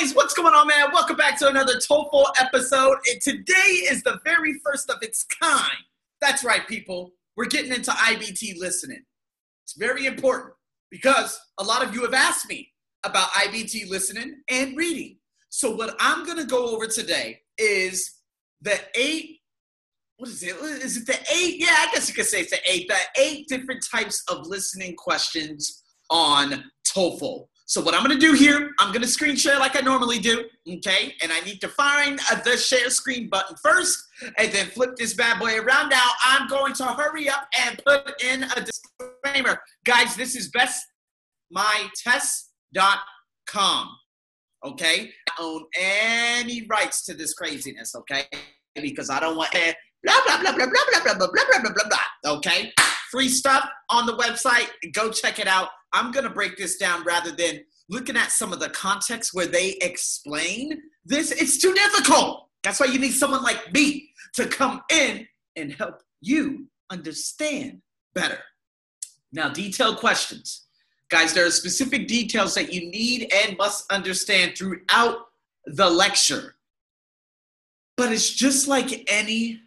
guys, what's going on, man? Welcome back to another TOEFL episode. And today is the very first of its kind. That's right, people. We're getting into IBT listening. It's very important because a lot of you have asked me about IBT listening and reading. So, what I'm going to go over today is the eight. What is it? Is it the eight? Yeah, I guess you could say it's the eight. The eight different types of listening questions on TOEFL. So what I'm gonna do here, I'm gonna screen share like I normally do, okay? And I need to find uh, the share screen button first, and then flip this bad boy around. Now I'm going to hurry up and put in a disclaimer, guys. This is bestmytest.com, okay? I own any rights to this craziness, okay? Because I don't want blah blah blah blah blah blah blah blah blah blah blah blah. Okay, free stuff on the website. Go check it out. I'm going to break this down rather than looking at some of the context where they explain this. It's too difficult. That's why you need someone like me to come in and help you understand better. Now, detailed questions. Guys, there are specific details that you need and must understand throughout the lecture. But it's just like any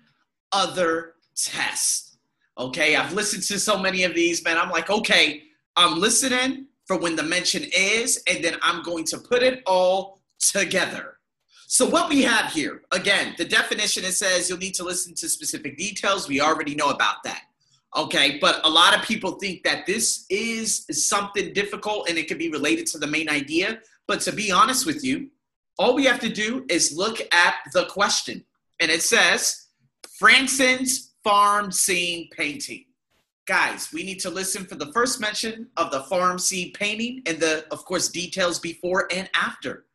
other test. Okay, I've listened to so many of these, man. I'm like, okay, I'm listening for when the mention is, and then I'm going to put it all together. So, what we have here, again, the definition it says you'll need to listen to specific details. We already know about that. Okay, but a lot of people think that this is something difficult and it could be related to the main idea. But to be honest with you, all we have to do is look at the question. And it says, Francen's farm scene painting guys, we need to listen for the first mention of the farm scene painting and the, of course, details before and after.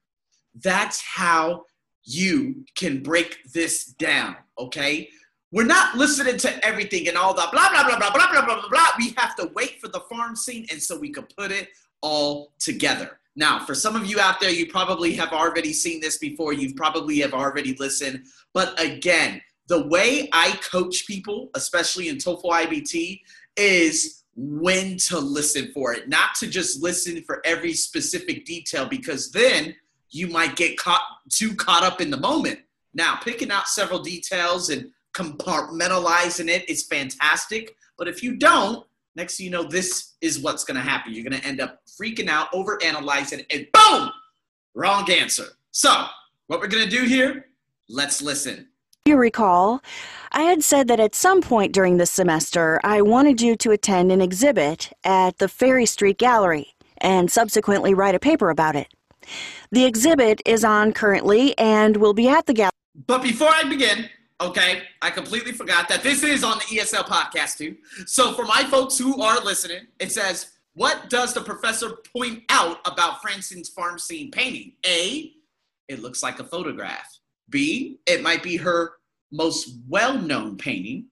That's how you can break this down, okay? We're not listening to everything and all the blah, blah, blah, blah, blah, blah, blah, blah, blah. We have to wait for the farm scene and so we can put it all together. Now, for some of you out there, you probably have already seen this before. You probably have already listened. But again, the way I coach people, especially in TOEFL IBT, is when to listen for it, not to just listen for every specific detail, because then you might get caught too caught up in the moment. Now, picking out several details and compartmentalizing it is fantastic, but if you don't, next thing you know, this is what's going to happen. You're going to end up freaking out, over analyzing, and boom, wrong answer. So, what we're going to do here, let's listen you recall, I had said that at some point during this semester I wanted you to attend an exhibit at the Ferry Street Gallery and subsequently write a paper about it. The exhibit is on currently and will be at the gallery. But before I begin, okay, I completely forgot that this is on the ESL podcast too. So for my folks who are listening, it says, What does the professor point out about Francen's farm scene painting? A, it looks like a photograph. B, it might be her most well known painting.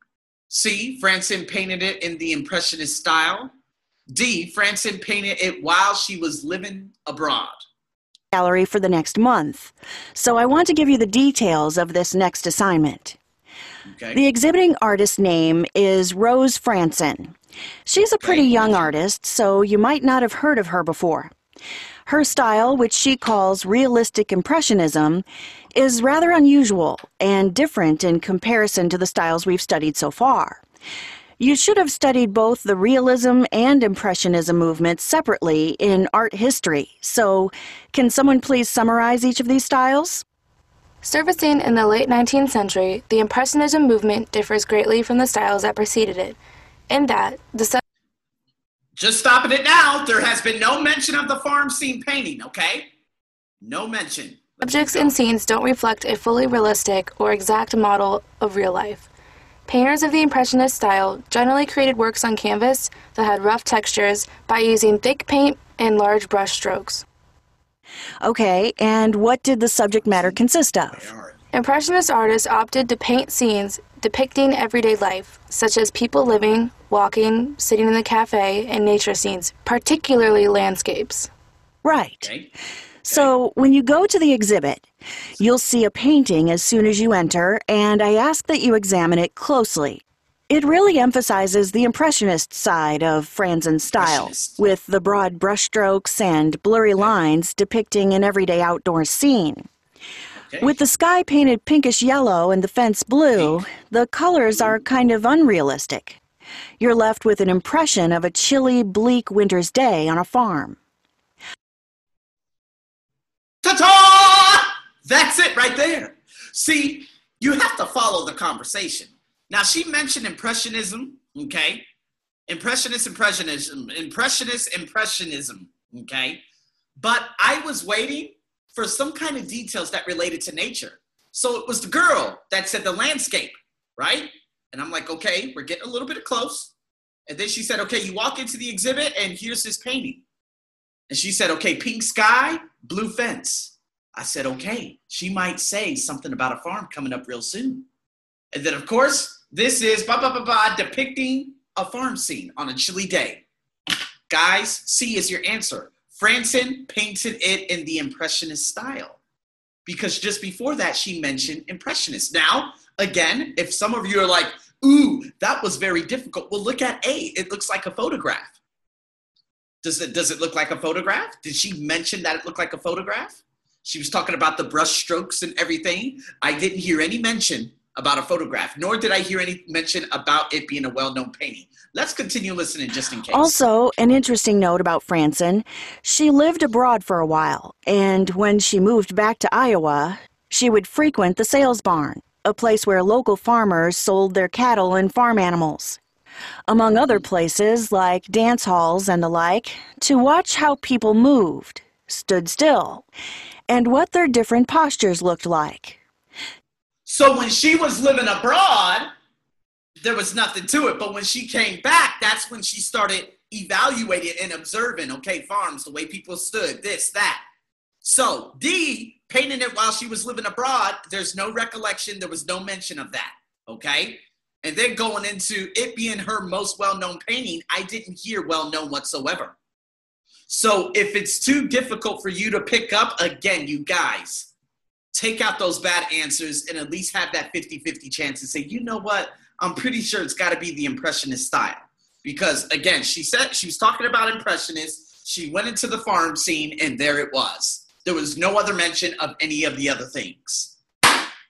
C, Francine painted it in the Impressionist style. D, Francine painted it while she was living abroad. Gallery for the next month. So I want to give you the details of this next assignment. Okay. The exhibiting artist's name is Rose Francine. She's a pretty young artist, so you might not have heard of her before. Her style, which she calls realistic impressionism, is rather unusual and different in comparison to the styles we've studied so far. You should have studied both the realism and impressionism movements separately in art history. So, can someone please summarize each of these styles? Surfacing in the late 19th century, the impressionism movement differs greatly from the styles that preceded it, in that the just stopping it now. There has been no mention of the farm scene painting, okay? No mention. Subjects and scenes don't reflect a fully realistic or exact model of real life. Painters of the Impressionist style generally created works on canvas that had rough textures by using thick paint and large brush strokes. Okay, and what did the subject matter consist of? Impressionist artists opted to paint scenes depicting everyday life, such as people living, walking, sitting in the cafe, and nature scenes, particularly landscapes. Right. Okay. So, when you go to the exhibit, you'll see a painting as soon as you enter, and I ask that you examine it closely. It really emphasizes the Impressionist side of Franzen's style, with the broad brushstrokes and blurry lines depicting an everyday outdoor scene. Okay. With the sky painted pinkish yellow and the fence blue, Pink. the colors are kind of unrealistic. You're left with an impression of a chilly, bleak winter's day on a farm. Ta-ta! That's it right there. See, you have to follow the conversation. Now, she mentioned Impressionism, okay? Impressionist, Impressionism, Impressionist, Impressionism, okay? But I was waiting for some kind of details that related to nature. So it was the girl that said the landscape, right? And I'm like, okay, we're getting a little bit close. And then she said, okay, you walk into the exhibit and here's this painting. And she said, okay, pink sky, blue fence. I said, okay, she might say something about a farm coming up real soon. And then, of course, this is ba ba ba ba depicting a farm scene on a chilly day. Guys, C is your answer. Franzen painted it in the Impressionist style because just before that, she mentioned Impressionist. Now, again, if some of you are like, ooh, that was very difficult, well, look at A. It looks like a photograph. Does it, does it look like a photograph? Did she mention that it looked like a photograph? She was talking about the brush strokes and everything. I didn't hear any mention about a photograph, nor did I hear any mention about it being a well known painting. Let's continue listening just in case. Also, an interesting note about Franzen she lived abroad for a while, and when she moved back to Iowa, she would frequent the sales barn, a place where local farmers sold their cattle and farm animals. Among other places, like dance halls and the like, to watch how people moved, stood still, and what their different postures looked like. So when she was living abroad, there was nothing to it. But when she came back, that's when she started evaluating and observing, okay, farms, the way people stood, this, that. So D painting it while she was living abroad, there's no recollection, there was no mention of that. Okay. And then going into it being her most well known painting, I didn't hear well known whatsoever. So if it's too difficult for you to pick up, again, you guys, take out those bad answers and at least have that 50 50 chance to say, you know what? I'm pretty sure it's got to be the Impressionist style. Because again, she said she was talking about Impressionists. She went into the farm scene and there it was. There was no other mention of any of the other things.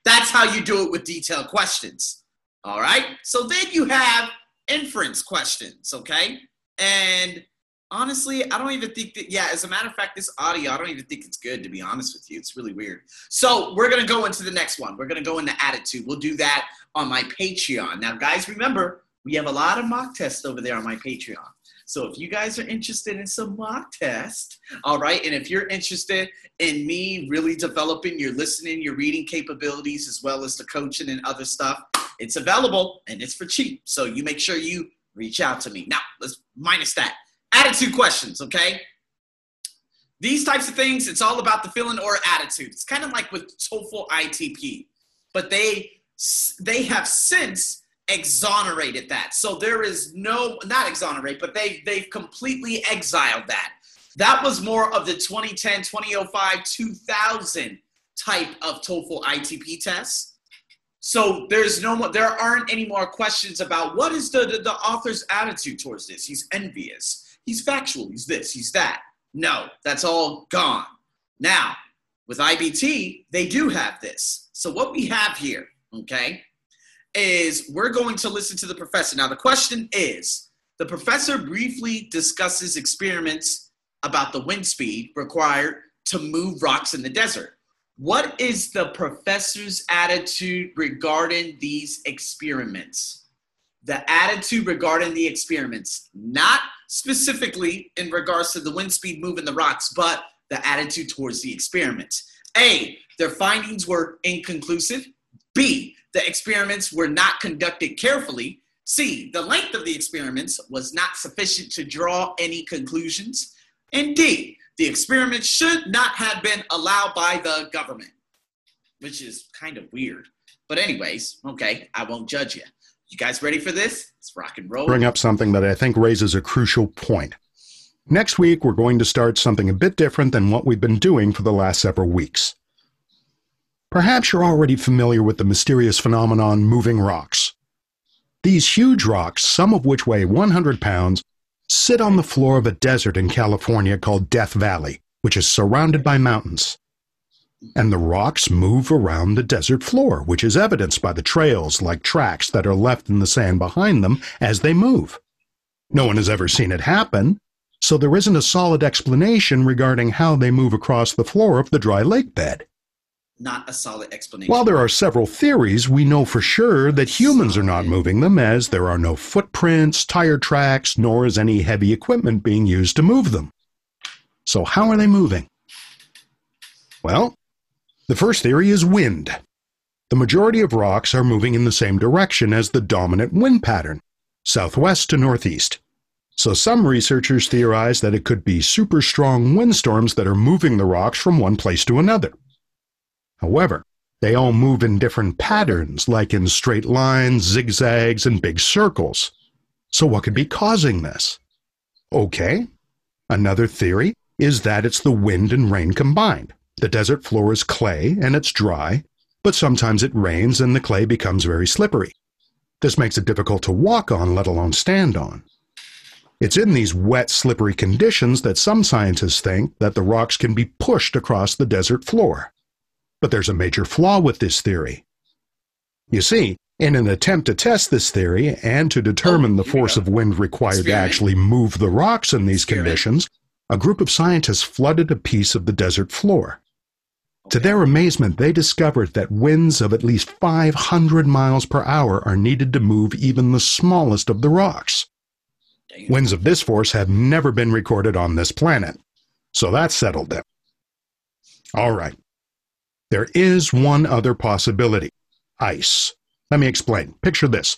That's how you do it with detailed questions. All right. So then you have inference questions. Okay. And honestly, I don't even think that, yeah, as a matter of fact, this audio, I don't even think it's good, to be honest with you. It's really weird. So we're going to go into the next one. We're going to go into attitude. We'll do that on my Patreon. Now, guys, remember, we have a lot of mock tests over there on my Patreon. So if you guys are interested in some mock test, all right, and if you're interested in me really developing your listening, your reading capabilities, as well as the coaching and other stuff, it's available and it's for cheap. So you make sure you reach out to me. Now, let's minus that attitude questions, okay? These types of things, it's all about the feeling or attitude. It's kind of like with TOEFL ITP, but they they have since exonerated that. So there is no not exonerate, but they they've completely exiled that. That was more of the 2010, 2005, 2000 type of TOEFL ITP tests. So there's no more, there aren't any more questions about what is the, the, the author's attitude towards this. He's envious he's factual, he's this, he's that. No, that's all gone. Now, with IBT, they do have this. So what we have here, okay, is we're going to listen to the professor. Now, the question is the professor briefly discusses experiments about the wind speed required to move rocks in the desert. What is the professor's attitude regarding these experiments? The attitude regarding the experiments, not specifically in regards to the wind speed moving the rocks, but the attitude towards the experiments. A, their findings were inconclusive. B, the experiments were not conducted carefully. C, the length of the experiments was not sufficient to draw any conclusions. And D, the experiments should not have been allowed by the government, which is kind of weird. But, anyways, okay, I won't judge you. You guys ready for this? Let's rock and roll. Bring up something that I think raises a crucial point. Next week, we're going to start something a bit different than what we've been doing for the last several weeks. Perhaps you're already familiar with the mysterious phenomenon moving rocks. These huge rocks, some of which weigh 100 pounds, sit on the floor of a desert in California called Death Valley, which is surrounded by mountains. And the rocks move around the desert floor, which is evidenced by the trails like tracks that are left in the sand behind them as they move. No one has ever seen it happen, so there isn't a solid explanation regarding how they move across the floor of the dry lake bed. Not a solid explanation. While there are several theories, we know for sure that humans are not moving them as there are no footprints, tire tracks, nor is any heavy equipment being used to move them. So, how are they moving? Well, the first theory is wind. The majority of rocks are moving in the same direction as the dominant wind pattern, southwest to northeast. So some researchers theorize that it could be super strong windstorms that are moving the rocks from one place to another. However, they all move in different patterns, like in straight lines, zigzags, and big circles. So what could be causing this? Okay. Another theory is that it's the wind and rain combined. The desert floor is clay and it's dry, but sometimes it rains and the clay becomes very slippery. This makes it difficult to walk on, let alone stand on. It's in these wet, slippery conditions that some scientists think that the rocks can be pushed across the desert floor. But there's a major flaw with this theory. You see, in an attempt to test this theory and to determine oh, the force of wind required to actually move the rocks in these conditions, a group of scientists flooded a piece of the desert floor. To their amazement, they discovered that winds of at least 500 miles per hour are needed to move even the smallest of the rocks. Winds of this force have never been recorded on this planet. So that settled it. All right. There is one other possibility ice. Let me explain. Picture this.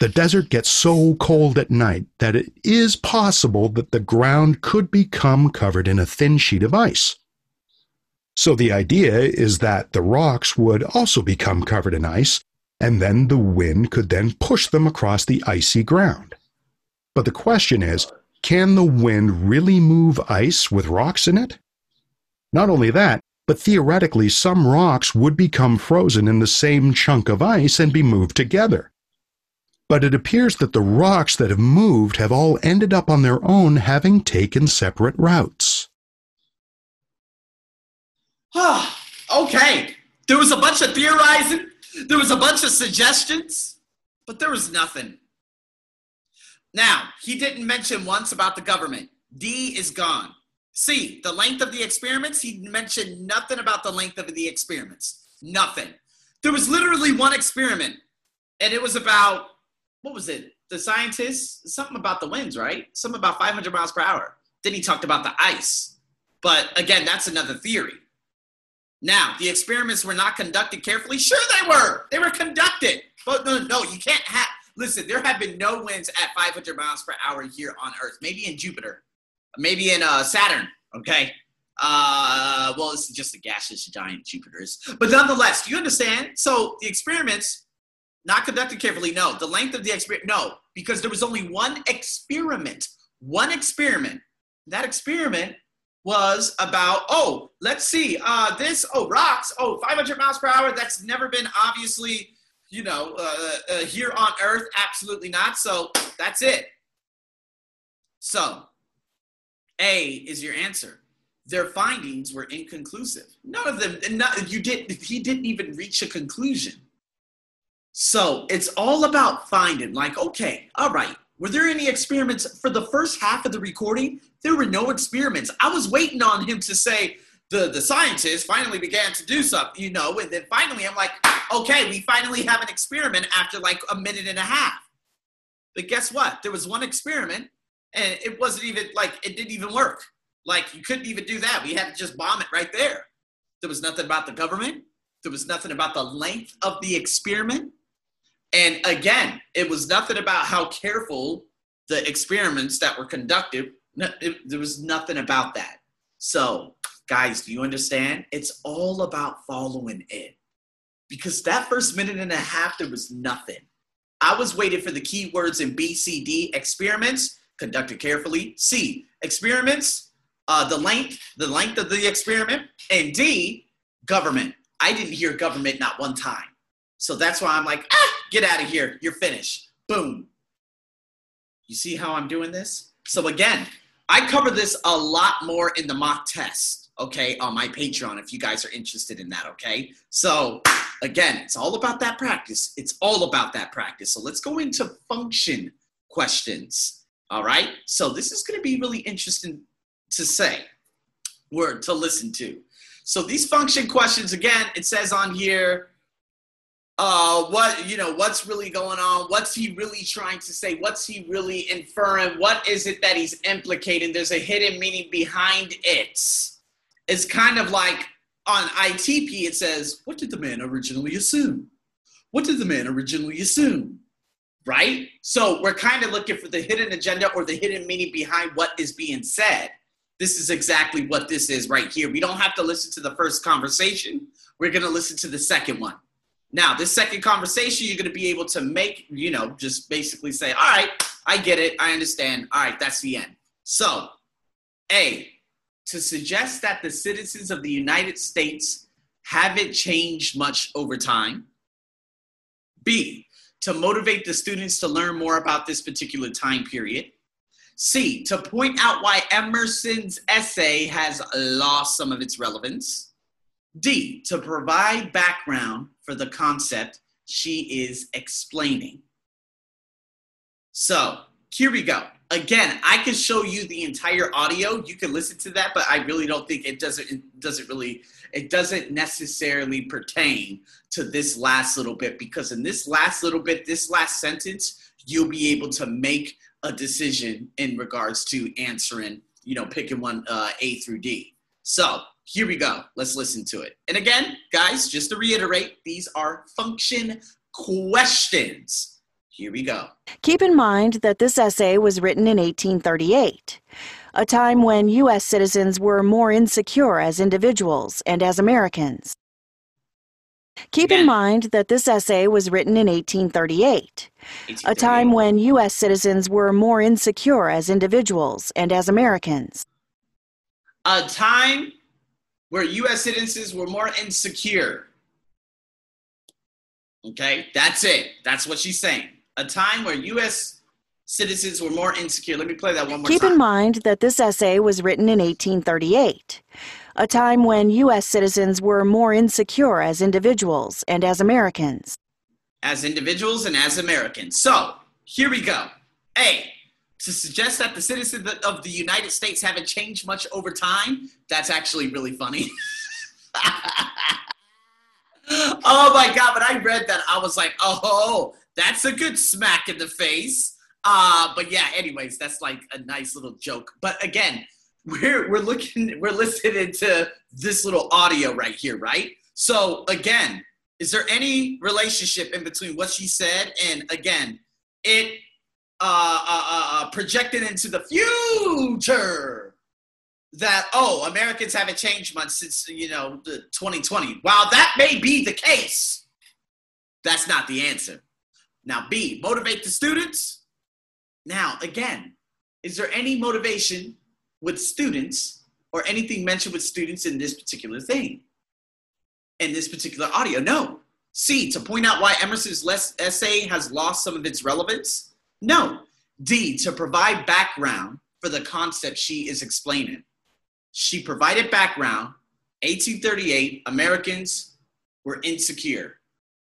The desert gets so cold at night that it is possible that the ground could become covered in a thin sheet of ice. So the idea is that the rocks would also become covered in ice, and then the wind could then push them across the icy ground. But the question is, can the wind really move ice with rocks in it? Not only that, but theoretically some rocks would become frozen in the same chunk of ice and be moved together. But it appears that the rocks that have moved have all ended up on their own having taken separate routes. okay, there was a bunch of theorizing, there was a bunch of suggestions, but there was nothing. Now, he didn't mention once about the government. D is gone. C, the length of the experiments, he mentioned nothing about the length of the experiments. Nothing. There was literally one experiment, and it was about, what was it? The scientists, something about the winds, right? Something about 500 miles per hour. Then he talked about the ice. But again, that's another theory. Now, the experiments were not conducted carefully. Sure, they were. They were conducted. But no, no, you can't have. Listen, there have been no winds at 500 miles per hour here on Earth. Maybe in Jupiter, maybe in uh, Saturn. Okay. Uh, well, it's just a gaseous giant Jupiter's. But nonetheless, do you understand? So the experiments not conducted carefully. No, the length of the experiment. No, because there was only one experiment. One experiment. That experiment was about oh let's see uh this oh rocks oh 500 miles per hour that's never been obviously you know uh, uh, here on earth absolutely not so that's it so a is your answer. Their findings were inconclusive. None of them, not, you did, he didn't even reach a conclusion. So it's all about finding, like, okay, all right, were there any experiments for the first half of the recording? There were no experiments. I was waiting on him to say, the, the scientists finally began to do something, you know, and then finally I'm like, okay, we finally have an experiment after like a minute and a half. But guess what? There was one experiment and it wasn't even like it didn't even work. Like you couldn't even do that. We had to just bomb it right there. There was nothing about the government. There was nothing about the length of the experiment. And again, it was nothing about how careful the experiments that were conducted. It, there was nothing about that. So, guys, do you understand? It's all about following it. Because that first minute and a half, there was nothing. I was waiting for the keywords in BCD experiments conducted carefully. C, experiments, uh, the length, the length of the experiment. And D, government. I didn't hear government not one time. So that's why I'm like, ah, get out of here. You're finished. Boom. You see how I'm doing this? So again, I cover this a lot more in the mock test, okay, on my Patreon if you guys are interested in that, okay? So again, it's all about that practice. It's all about that practice. So let's go into function questions, all right? So this is to be really interesting to say, word to listen to. So these function questions, again, it says on here, uh, what you know, what's really going on? What's he really trying to say? What's he really inferring? What is it that he's implicating? There's a hidden meaning behind it. It's kind of like on ITP, it says, "What did the man originally assume? What did the man originally assume?" Right. So we're kind of looking for the hidden agenda or the hidden meaning behind what is being said. This is exactly what this is right here. We don't have to listen to the first conversation. We're going to listen to the second one now, this second conversation, you're going to be able to make, you know, just basically say, all right, I get it. I understand. All right, that's the end. So, A, to suggest that the citizens of the United States haven't changed much over time. B, to motivate the students to learn more about this particular time period. C, to point out why Emerson's essay has lost some of its relevance. D, to provide background for the concept she is explaining. So here we go. Again, I can show you the entire audio. You can listen to that, but I really don't think it doesn't it doesn't really it doesn't necessarily pertain to this last little bit because in this last little bit, this last sentence, you'll be able to make a decision in regards to answering, you know, picking one uh, A through D. So here we go. Let's listen to it. And again, guys, just to reiterate, these are function questions. Here we go. Keep in mind that this essay was written in 1838, a time when U.S. citizens were more insecure as individuals and as Americans. Keep in mind that this essay was written in 1838, a time when U.S. citizens were more insecure as individuals and as Americans. A time where U.S. citizens were more insecure. Okay, that's it. That's what she's saying. A time where U.S. citizens were more insecure. Let me play that one more Keep time. Keep in mind that this essay was written in 1838, a time when U.S. citizens were more insecure as individuals and as Americans. As individuals and as Americans. So, here we go. A, to suggest that the citizens of the United States haven't changed much over time, that's actually really funny. oh my God, when I read that, I was like, oh, that's a good smack in the face. Uh, but yeah, anyways, that's like a nice little joke. But again, we're we're looking we're listening to this little audio right here, right? So again, is there any relationship in between what she said and again, it uh, uh, uh, projected into the future that oh americans haven't changed much since you know the 2020 while that may be the case that's not the answer. Now b motivate the students. Now again is there any motivation with students or anything mentioned with students in this particular thing in this particular audio? No. C to point out why emerson's essay has lost some of its relevance no. D, to provide background for the concept she is explaining. She provided background. 1838, Americans were insecure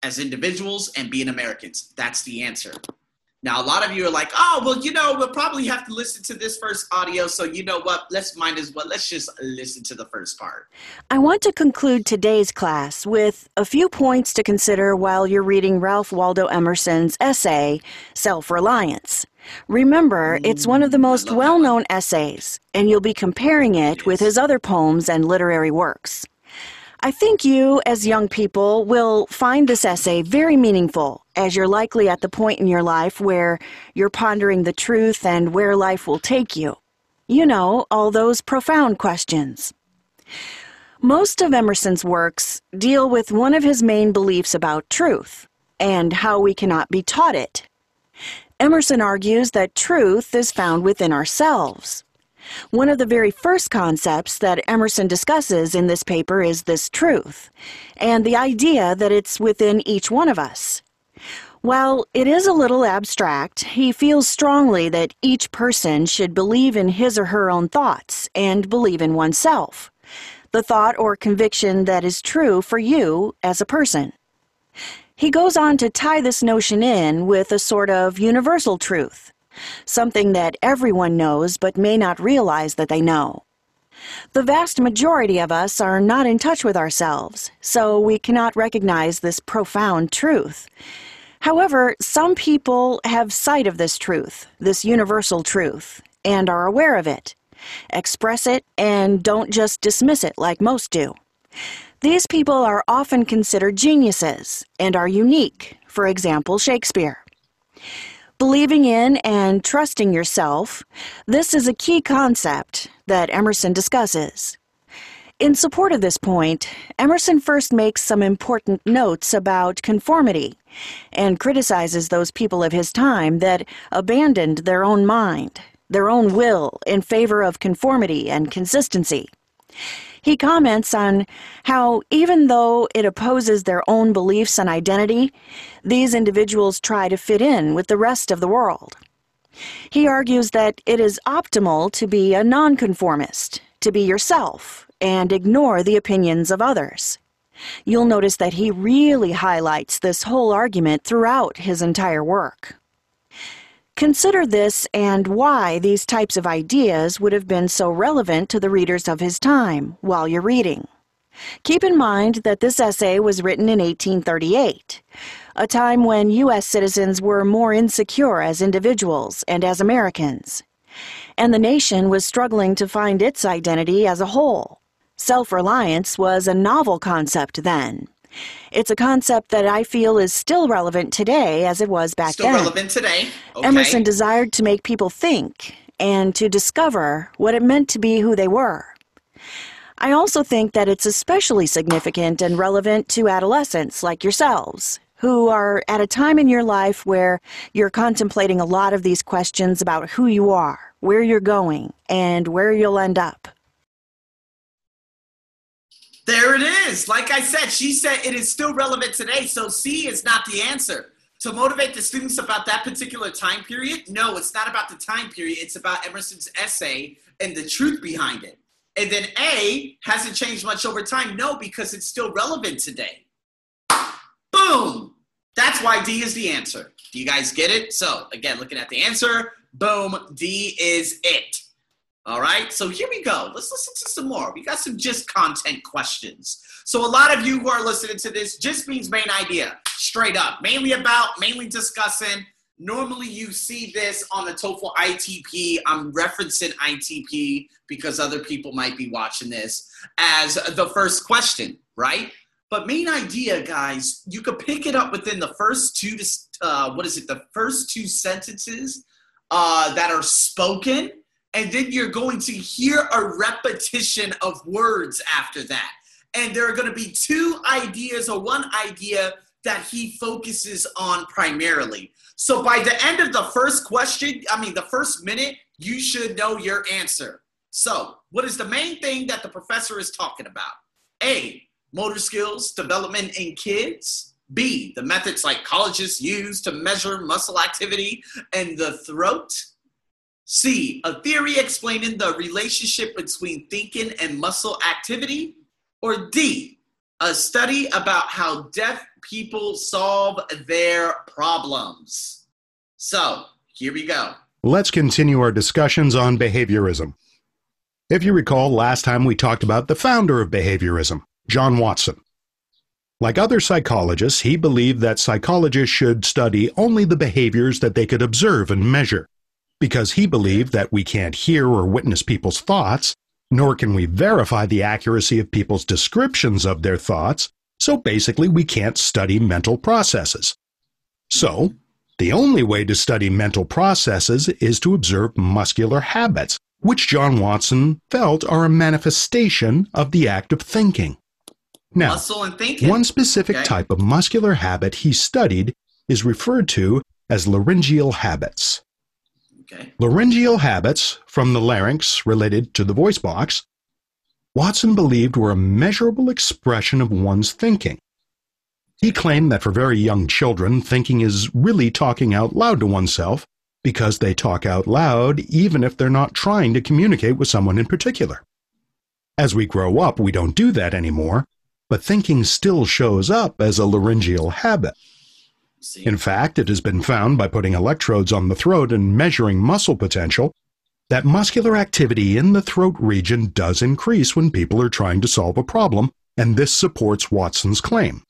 as individuals and being Americans. That's the answer. Now, a lot of you are like, oh, well, you know, we'll probably have to listen to this first audio. So, you know what? Let's mind as well. Let's just listen to the first part. I want to conclude today's class with a few points to consider while you're reading Ralph Waldo Emerson's essay, Self Reliance. Remember, it's one of the most well known essays, and you'll be comparing it with his other poems and literary works. I think you, as young people, will find this essay very meaningful, as you're likely at the point in your life where you're pondering the truth and where life will take you. You know, all those profound questions. Most of Emerson's works deal with one of his main beliefs about truth and how we cannot be taught it. Emerson argues that truth is found within ourselves. One of the very first concepts that Emerson discusses in this paper is this truth, and the idea that it's within each one of us. While it is a little abstract, he feels strongly that each person should believe in his or her own thoughts and believe in oneself, the thought or conviction that is true for you as a person. He goes on to tie this notion in with a sort of universal truth, something that everyone knows but may not realize that they know. The vast majority of us are not in touch with ourselves, so we cannot recognize this profound truth. However, some people have sight of this truth, this universal truth, and are aware of it, express it, and don't just dismiss it like most do. These people are often considered geniuses and are unique, for example, Shakespeare. Believing in and trusting yourself, this is a key concept that Emerson discusses. In support of this point, Emerson first makes some important notes about conformity and criticizes those people of his time that abandoned their own mind, their own will, in favor of conformity and consistency. He comments on how, even though it opposes their own beliefs and identity, these individuals try to fit in with the rest of the world. He argues that it is optimal to be a nonconformist, to be yourself, and ignore the opinions of others. You'll notice that he really highlights this whole argument throughout his entire work. Consider this and why these types of ideas would have been so relevant to the readers of his time while you're reading. Keep in mind that this essay was written in 1838, a time when U.S. citizens were more insecure as individuals and as Americans, and the nation was struggling to find its identity as a whole. Self reliance was a novel concept then. It's a concept that I feel is still relevant today as it was back still then. Still relevant today. Okay. Emerson desired to make people think and to discover what it meant to be who they were. I also think that it's especially significant and relevant to adolescents like yourselves, who are at a time in your life where you're contemplating a lot of these questions about who you are, where you're going, and where you'll end up. There it is. Like I said, she said it is still relevant today. So C is not the answer. To motivate the students about that particular time period, no, it's not about the time period. It's about Emerson's essay and the truth behind it. And then A hasn't changed much over time. No, because it's still relevant today. Boom. That's why D is the answer. Do you guys get it? So, again, looking at the answer, boom, D is it. All right, so here we go. Let's listen to some more. We got some just content questions. So, a lot of you who are listening to this, just means main idea, straight up, mainly about, mainly discussing. Normally, you see this on the TOEFL ITP. I'm referencing ITP because other people might be watching this as the first question, right? But main idea, guys, you could pick it up within the first two uh, what is it? The first two sentences uh, that are spoken and then you're going to hear a repetition of words after that. And there are going to be two ideas or one idea that he focuses on primarily. So by the end of the first question, I mean, the first minute, you should know your answer. So, what is the main thing that the professor is talking about? A, motor skills development in kids. B, the methods psychologists use to measure muscle activity in the throat. C, a theory explaining the relationship between thinking and muscle activity? Or D, a study about how deaf people solve their problems? So, here we go. Let's continue our discussions on behaviorism. If you recall, last time we talked about the founder of behaviorism, John Watson. Like other psychologists, he believed that psychologists should study only the behaviors that they could observe and measure because he believed that we can't hear or witness people's thoughts, nor can we verify the accuracy of people's descriptions of their thoughts, so basically we can't study mental processes. So, the only way to study mental processes is to observe muscular habits, which John Watson felt are a manifestation of the act of thinking. Now, one specific okay. type of muscular habit he studied is referred to as laryngeal habits. Okay. Laryngeal habits from the larynx related to the voice box, Watson believed were a measurable expression of one's thinking. He claimed that for very young children, thinking is really talking out loud to oneself because they talk out loud even if they're not trying to communicate with someone in particular. As we grow up, we don't do that anymore, but thinking still shows up as a laryngeal habit. In fact, it has been found by putting electrodes on the throat and measuring muscle potential that muscular activity in the throat region does increase when people are trying to solve a problem, and this supports Watson's claim.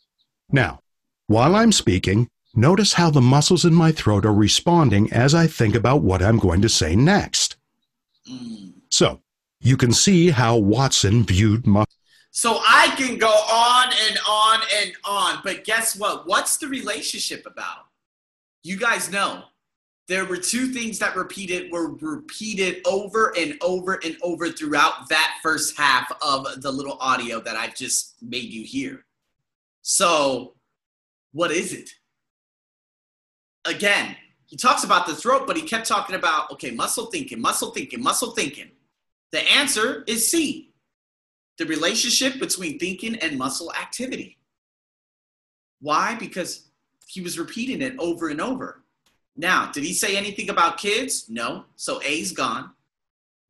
Now, while I'm speaking, notice how the muscles in my throat are responding as I think about what I'm going to say next. Mm. So, you can see how Watson viewed muscle. So I can go on and on and on, but guess what? What's the relationship about? You guys know there were two things that repeated were repeated over and over and over throughout that first half of the little audio that I've just made you hear. So, what is it? Again, he talks about the throat, but he kept talking about okay, muscle thinking, muscle thinking, muscle thinking. The answer is C. The relationship between thinking and muscle activity. Why? Because he was repeating it over and over. Now, did he say anything about kids? No. So A's gone.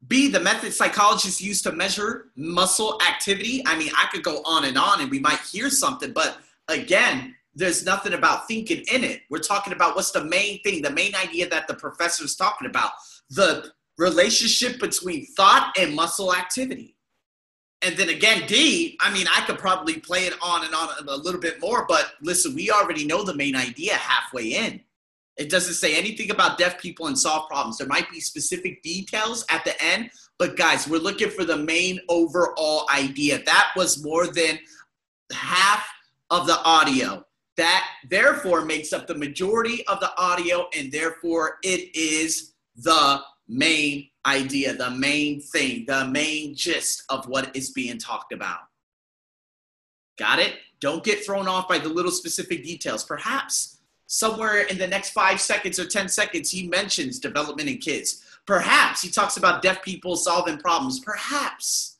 B, the method psychologists use to measure muscle activity. I mean, I could go on and on and we might hear something, but again, there's nothing about thinking in it. We're talking about what's the main thing, the main idea that the professor's talking about the relationship between thought and muscle activity. And then again, D, I mean, I could probably play it on and on a little bit more, but listen, we already know the main idea halfway in. It doesn't say anything about deaf people and solve problems. There might be specific details at the end, but guys, we're looking for the main overall idea. That was more than half of the audio. That therefore makes up the majority of the audio, and therefore it is the main idea, the main thing, the main gist of what is being talked about. Got it? Don't get thrown off by the little specific details. Perhaps somewhere in the next five seconds or 10 seconds, he mentions development in kids. Perhaps he talks about deaf people solving problems. Perhaps.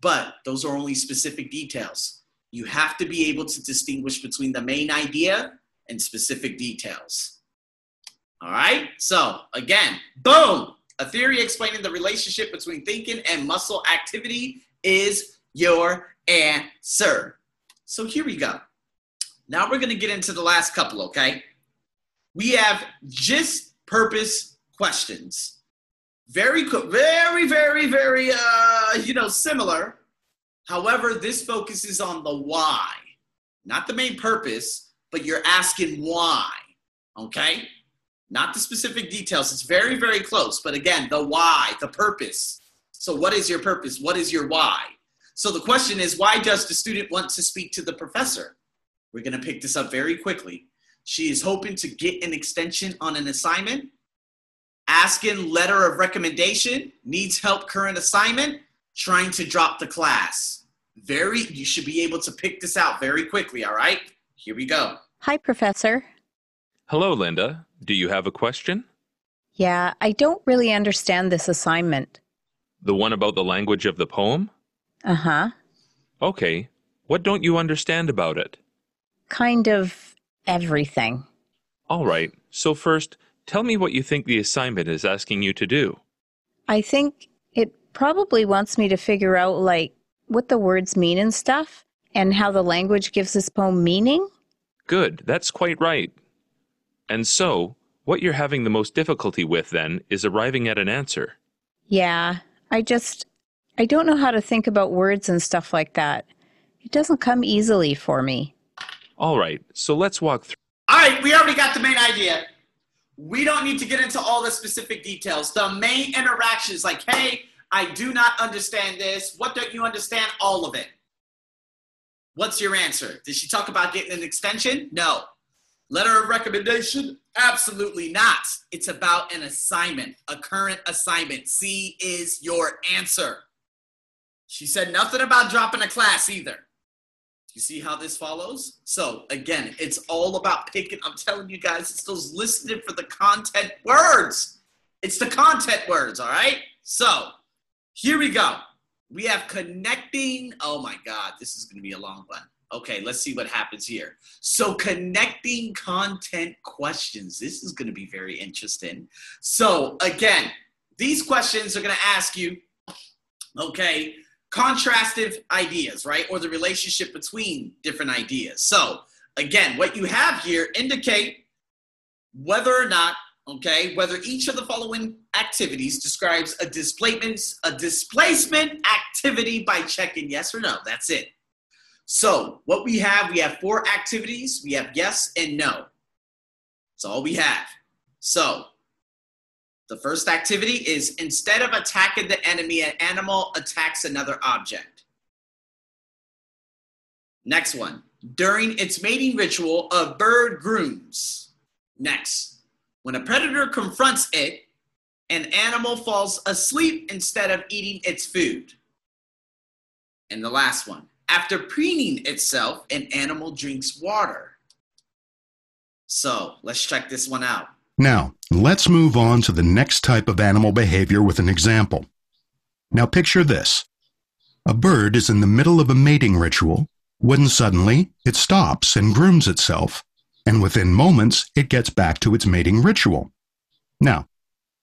But those are only specific details. You have to be able to distinguish between the main idea and specific details. All right? So, again, boom! A theory explaining the relationship between thinking and muscle activity is your answer. So, here we go. Now we're going to get into the last couple, okay? We have just purpose questions. Very, very, very, very, uh, you know, similar. However, this focuses on the why, not the main purpose, but you're asking why, okay? Not the specific details. It's very, very close. But again, the why, the purpose. So, what is your purpose? What is your why? So, the question is why does the student want to speak to the professor? We're going to pick this up very quickly. She is hoping to get an extension on an assignment, asking letter of recommendation, needs help current assignment, trying to drop the class. Very, you should be able to pick this out very quickly, all right? Here we go. Hi, Professor. Hello, Linda. Do you have a question? Yeah, I don't really understand this assignment. The one about the language of the poem? Uh huh. Okay. What don't you understand about it? kind of everything. All right. So, first, tell me what you think the assignment is asking you to do. I think it probably wants me to figure out, like, what the words mean and stuff, and how the language gives this poem meaning. Good. That's quite right. And so, what you're having the most difficulty with then is arriving at an answer. Yeah, I just. I don't know how to think about words and stuff like that. It doesn't come easily for me. All right, so let's walk through. All right, we already got the main idea. We don't need to get into all the specific details. The main interactions, like, hey, I do not understand this. What don't you understand? All of it. What's your answer? Did she talk about getting an extension? No. Letter of recommendation? Absolutely not. It's about an assignment, a current assignment. C is your answer. She said nothing about dropping a class either. You see how this follows? So again, it's all about picking. I'm telling you guys, it's those listed for the content words. It's the content words, all right? So here we go. We have connecting. Oh my God, this is going to be a long one. Okay, let's see what happens here. So, connecting content questions. This is going to be very interesting. So, again, these questions are going to ask you, okay, contrastive ideas, right? Or the relationship between different ideas. So, again, what you have here indicate whether or not, okay, whether each of the following activities describes a displacement, a displacement activity by checking yes or no. That's it. So, what we have, we have four activities. We have yes and no. That's all we have. So, the first activity is instead of attacking the enemy, an animal attacks another object. Next one. During its mating ritual, a bird grooms. Next. When a predator confronts it, an animal falls asleep instead of eating its food. And the last one. After preening itself, an animal drinks water. So let's check this one out. Now, let's move on to the next type of animal behavior with an example. Now picture this. A bird is in the middle of a mating ritual when suddenly it stops and grooms itself, and within moments it gets back to its mating ritual. Now,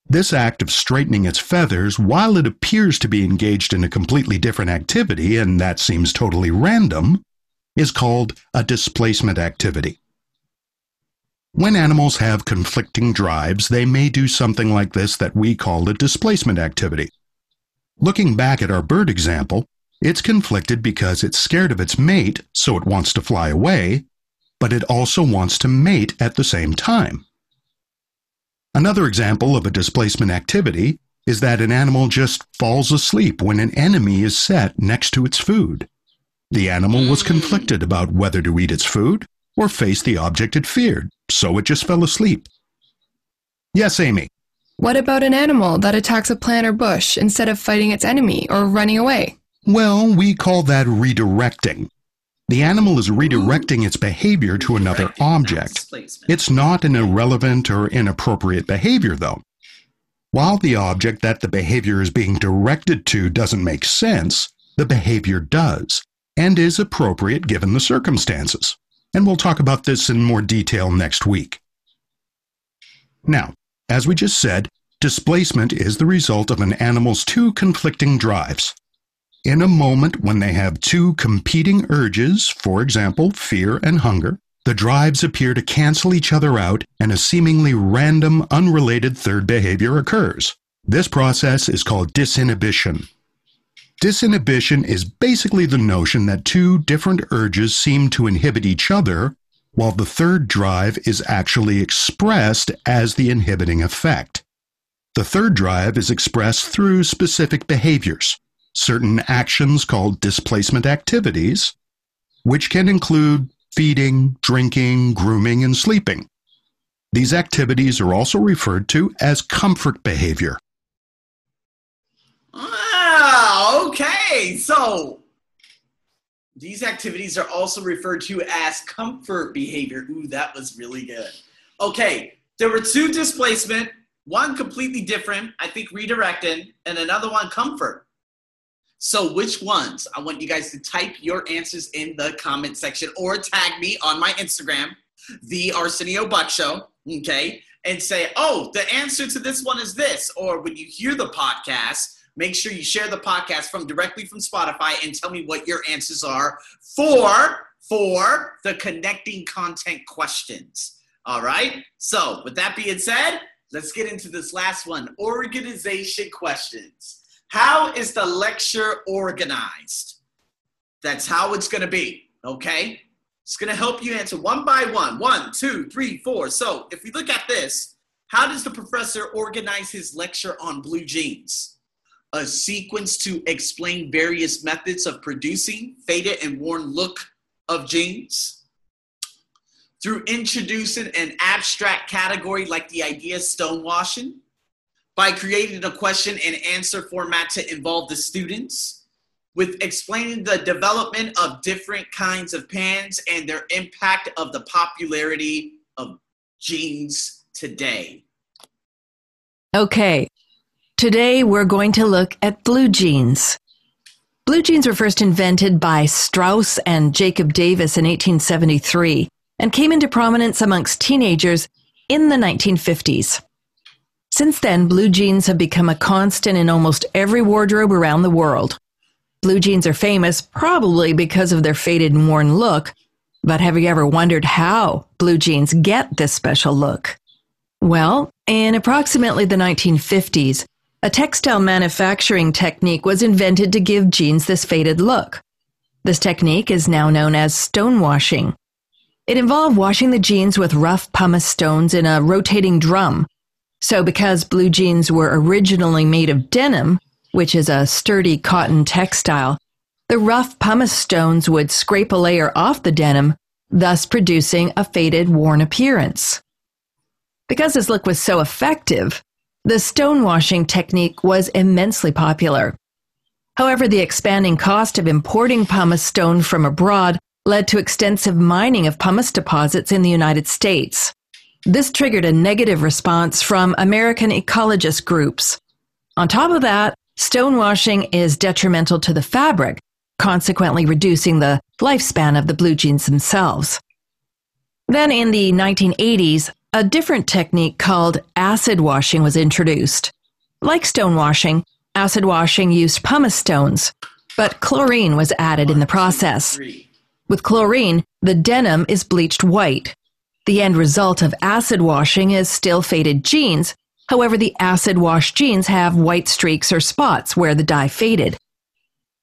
this act of straightening its feathers, while it appears to be engaged in a completely different activity, and that seems totally random, is called a displacement activity. When animals have conflicting drives, they may do something like this that we call a displacement activity. Looking back at our bird example, it's conflicted because it's scared of its mate, so it wants to fly away, but it also wants to mate at the same time. Another example of a displacement activity is that an animal just falls asleep when an enemy is set next to its food. The animal was hmm. conflicted about whether to eat its food or face the object it feared, so it just fell asleep. Yes, Amy. What about an animal that attacks a plant or bush instead of fighting its enemy or running away? Well, we call that redirecting. The animal is redirecting its behavior to another object. It's not an irrelevant or inappropriate behavior, though. While the object that the behavior is being directed to doesn't make sense, the behavior does, and is appropriate given the circumstances. And we'll talk about this in more detail next week. Now, as we just said, displacement is the result of an animal's two conflicting drives in a moment when they have two competing urges, for example, fear and hunger, the drives appear to cancel each other out and a seemingly random, unrelated third behavior occurs. This process is called disinhibition. Disinhibition is basically the notion that two different urges seem to inhibit each other, while the third drive is actually expressed as the inhibiting effect. The third drive is expressed through specific behaviors, certain actions called displacement activities, which can include feeding, drinking, grooming, and sleeping. These activities are also referred to as comfort behavior. Ah, okay. So these activities are also referred to as comfort behavior. Ooh, that was really good. Okay, there were two displacement, one completely different, I think redirecting, and another one comfort. So, which ones? I want you guys to type your answers in the comment section or tag me on my Instagram, the Arsenio Buck Show, okay? And say, oh, the answer to this one is this. Or when you hear the podcast, make sure you share the podcast from directly from Spotify and tell me what your answers are for for the connecting content questions. All right? So, with that being said, let's get into this last one, organization questions. How is the lecture organized? That's how it's going to be, okay? It's going to help you answer one by one. One, two, three, four. So if we look at this, how does the professor organize his lecture on blue jeans? A sequence to explain various methods of producing faded and worn look of jeans. Through introducing an abstract category like the idea of stonewashing by creating a question and answer format to involve the students with explaining the development of different kinds of pans and their impact of the popularity of jeans today. Okay, today we're going to look at blue jeans. Blue jeans were first invented by Strauss and Jacob Davis in 1873 and came into prominence amongst teenagers in the 1950s. Since then, blue jeans have become a constant in almost every wardrobe around the world. Blue jeans are famous probably because of their faded and worn look, but have you ever wondered how blue jeans get this special look? Well, in approximately the 1950s, a textile manufacturing technique was invented to give jeans this faded look. This technique is now known as stonewashing. It involved washing the jeans with rough pumice stones in a rotating drum. So, because blue jeans were originally made of denim, which is a sturdy cotton textile, the rough pumice stones would scrape a layer off the denim, thus producing a faded, worn appearance. Because this look was so effective, the stonewashing technique was immensely popular. However, the expanding cost of importing pumice stone from abroad led to extensive mining of pumice deposits in the United States. This triggered a negative response from American ecologist groups. On top of that, stonewashing is detrimental to the fabric, consequently reducing the lifespan of the blue jeans themselves. Then in the 1980s, a different technique called acid washing was introduced. Like stonewashing, acid washing used pumice stones, but chlorine was added in the process. With chlorine, the denim is bleached white. The end result of acid washing is still faded jeans. However, the acid washed jeans have white streaks or spots where the dye faded.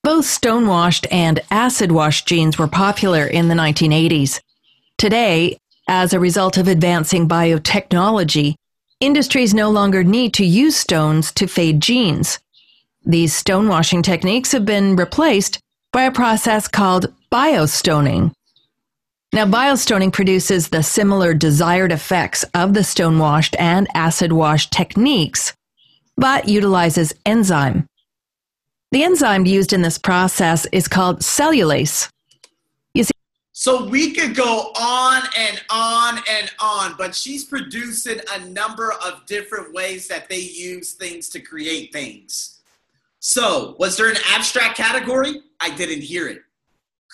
Both stonewashed and acid washed jeans were popular in the 1980s. Today, as a result of advancing biotechnology, industries no longer need to use stones to fade jeans. These stonewashing techniques have been replaced by a process called biostoning. Now, biostoning produces the similar desired effects of the stonewashed and acid washed techniques, but utilizes enzyme. The enzyme used in this process is called cellulase. You see, So we could go on and on and on, but she's producing a number of different ways that they use things to create things. So, was there an abstract category? I didn't hear it.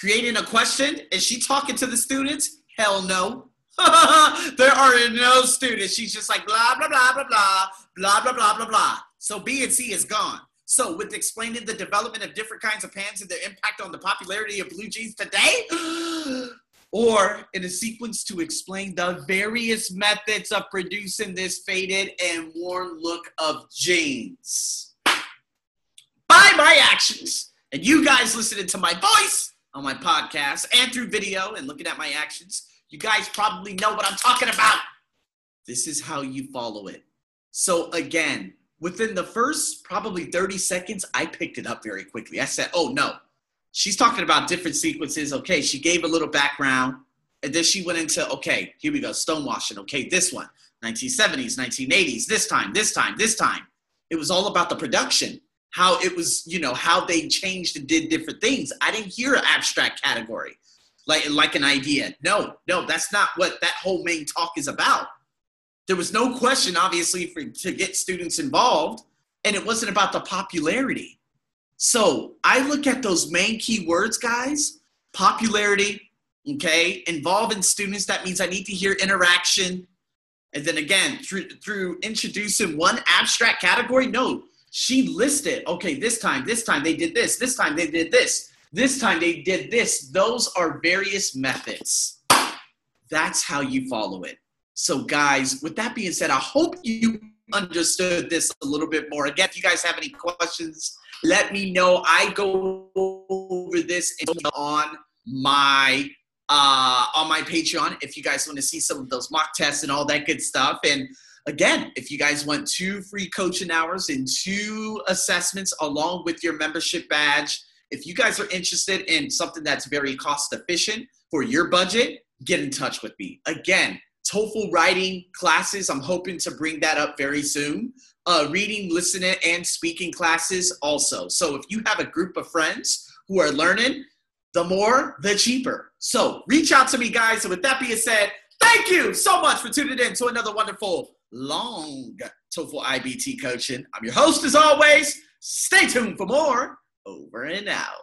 Creating a question? Is she talking to the students? Hell no. there are no students. She's just like blah, blah, blah, blah, blah, blah, blah, blah, blah, blah. So B and C is gone. So, with explaining the development of different kinds of pants and their impact on the popularity of blue jeans today, or in a sequence to explain the various methods of producing this faded and worn look of jeans. By my actions, and you guys listening to my voice on my podcast and through video and looking at my actions, you guys probably know what I'm talking about. This is how you follow it. So, again, within the first probably 30 seconds, I picked it up very quickly. I said, oh no, she's talking about different sequences. Okay, she gave a little background. And then she went into, okay, here we go, stonewashing. Okay, this one, 1970s, 1980s, this time, this time, this time. It was all about the production, how it was, you know, how they changed and did different things. I didn't hear abstract category, like, like an idea. No, no, that's not what that whole main talk is about. There was no question, obviously, for, to get students involved, and it wasn't about the popularity. So I look at those main key words, guys popularity, okay, involving students. That means I need to hear interaction. And then again, through, through introducing one abstract category, no, she listed, okay, this time, this time they did this, this time they did this, this time they did this. Those are various methods. That's how you follow it. So, guys, with that being said, I hope you understood this a little bit more. Again, if you guys have any questions, let me know. I go over this on my uh, on my Patreon if you guys want to see some of those mock tests and all that good stuff. And again, if you guys want two free coaching hours and two assessments along with your membership badge, if you guys are interested in something that's very cost efficient for your budget, get in touch with me. Again, TOEFL writing classes. I'm hoping to bring that up very soon. Uh, reading, listening, and speaking classes also. So if you have a group of friends who are learning, the more, the cheaper. So reach out to me, guys. And with that being said, thank you so much for tuning in to another wonderful long TOEFL IBT coaching. I'm your host as always. Stay tuned for more. over and out.